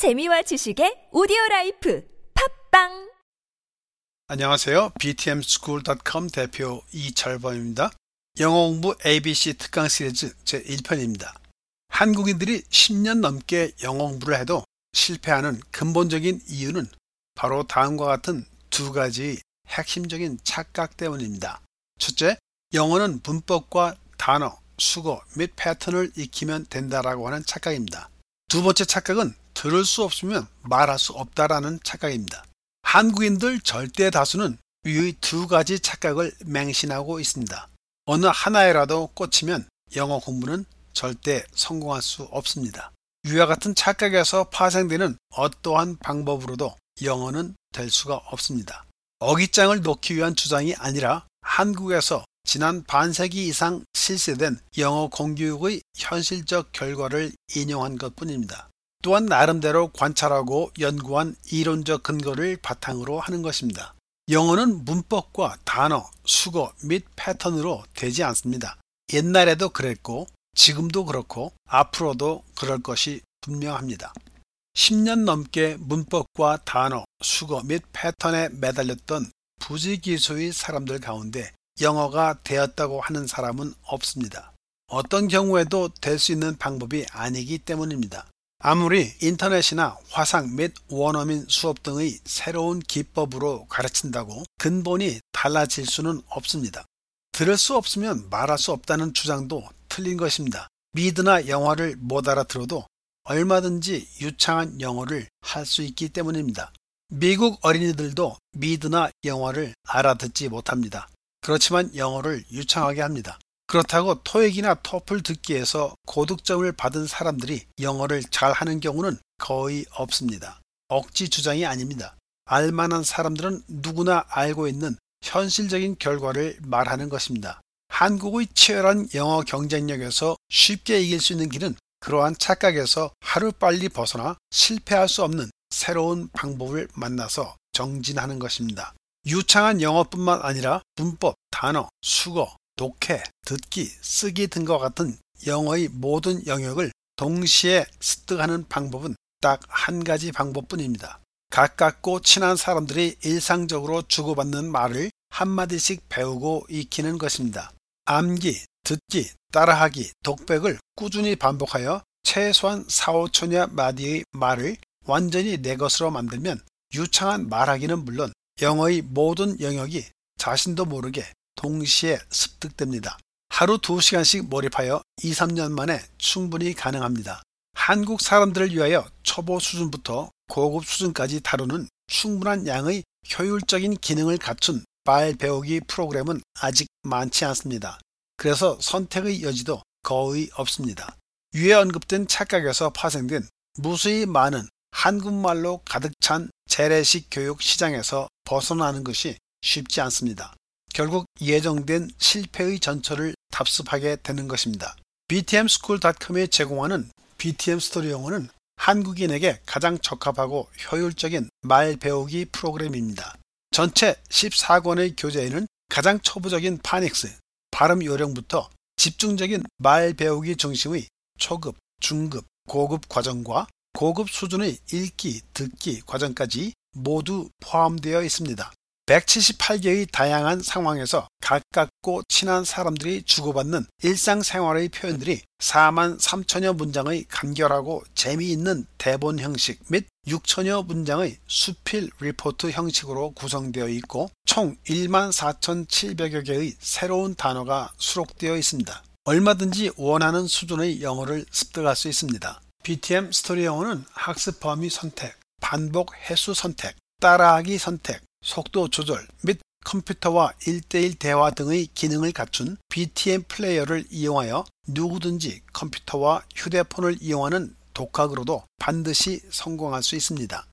재미와 지식의 오디오 라이프 팟빵 안녕하세요. btmschool.com 대표 이철범입니다. 영어 공부 ABC 특강 시리즈 제1편입니다. 한국인들이 10년 넘게 영어 공부를 해도 실패하는 근본적인 이유는 바로 다음과 같은 두 가지 핵심적인 착각 때문입니다. 첫째, 영어는 문법과 단어, 숙어 및 패턴을 익히면 된다라고 하는 착각입니다. 두 번째 착각은 들을 수 없으면 말할 수 없다라는 착각입니다. 한국인들 절대 다수는 위의 두 가지 착각을 맹신하고 있습니다. 어느 하나에라도 꽂히면 영어 공부는 절대 성공할 수 없습니다. 위와 같은 착각에서 파생되는 어떠한 방법으로도 영어는 될 수가 없습니다. 어깃장을 놓기 위한 주장이 아니라 한국에서 지난 반세기 이상 실시된 영어 공교육의 현실적 결과를 인용한 것 뿐입니다. 또한 나름대로 관찰하고 연구한 이론적 근거를 바탕으로 하는 것입니다. 영어는 문법과 단어, 수거 및 패턴으로 되지 않습니다. 옛날에도 그랬고 지금도 그렇고 앞으로도 그럴 것이 분명합니다. 10년 넘게 문법과 단어, 수거 및 패턴에 매달렸던 부지기수의 사람들 가운데 영어가 되었다고 하는 사람은 없습니다. 어떤 경우에도 될 수 있는 방법이 아니기 때문입니다. 아무리 인터넷이나 화상 및 원어민 수업 등의 새로운 기법으로 가르친다고 근본이 달라질 수는 없습니다. 들을 수 없으면 말할 수 없다는 주장도 틀린 것입니다. 미드나 영어를 못 알아들어도 얼마든지 유창한 영어를 할 수 있기 때문입니다. 미국 어린이들도 미드나 영어를 알아듣지 못합니다. 그렇지만 영어를 유창하게 합니다. 그렇다고 토익이나 토플 듣기에서 고득점을 받은 사람들이 영어를 잘하는 경우는 거의 없습니다. 억지 주장이 아닙니다. 알만한 사람들은 누구나 알고 있는 현실적인 결과를 말하는 것입니다. 한국의 치열한 영어 경쟁력에서 쉽게 이길 수 있는 길은 그러한 착각에서 하루빨리 벗어나 실패할 수 없는 새로운 방법을 만나서 정진하는 것입니다. 유창한 영어뿐만 아니라 문법, 단어, 수거, 독해, 듣기, 쓰기 등과 같은 영어의 모든 영역을 동시에 습득하는 방법은 딱 한 가지 방법뿐입니다. 가깝고 친한 사람들이 일상적으로 주고받는 말을 한마디씩 배우고 익히는 것입니다. 암기, 듣기, 따라하기, 독백을 꾸준히 반복하여 최소한 4, 5천여 마디의 말을 완전히 내 것으로 만들면 유창한 말하기는 물론 영어의 모든 영역이 자신도 모르게 동시에 습득됩니다. 하루 2시간씩 몰입하여 2, 3년 만에 충분히 가능합니다. 한국 사람들을 위하여 초보 수준부터 고급 수준까지 다루는 충분한 양의 효율적인 기능을 갖춘 말 배우기 프로그램은 아직 많지 않습니다. 그래서 선택의 여지도 거의 없습니다. 위에 언급된 착각에서 파생된 무수히 많은 한국말로 가득 찬 재래식 교육 시장에서 벗어나는 것이 쉽지 않습니다. 결국 예정된 실패의 전철을 답습하게 되는 것입니다. btmschool.com이 제공하는 btm 스토리 영어는 한국인에게 가장 적합하고 효율적인 말 배우기 프로그램입니다. 전체 14권의 교재에는 가장 초보적인 파닉스, 발음 요령부터 집중적인 말 배우기 중심의 초급, 중급, 고급 과정과 고급 수준의 읽기, 듣기 과정까지 모두 포함되어 있습니다. 178개의 다양한 상황에서 가깝고 친한 사람들이 주고받는 일상생활의 표현들이 4만 3천여 문장의 간결하고 재미있는 대본 형식 및 6천여 문장의 수필 리포트 형식으로 구성되어 있고 총 1만 4,700여 개의 새로운 단어가 수록되어 있습니다. 얼마든지 원하는 수준의 영어를 습득할 수 있습니다. BTM 스토리 영어는 학습 범위 선택, 반복 횟수 선택, 따라하기 선택, 속도 조절 및 컴퓨터와 1대1 대화 등의 기능을 갖춘 BTM 플레이어를 이용하여 누구든지 컴퓨터와 휴대폰을 이용하는 독학으로도 반드시 성공할 수 있습니다.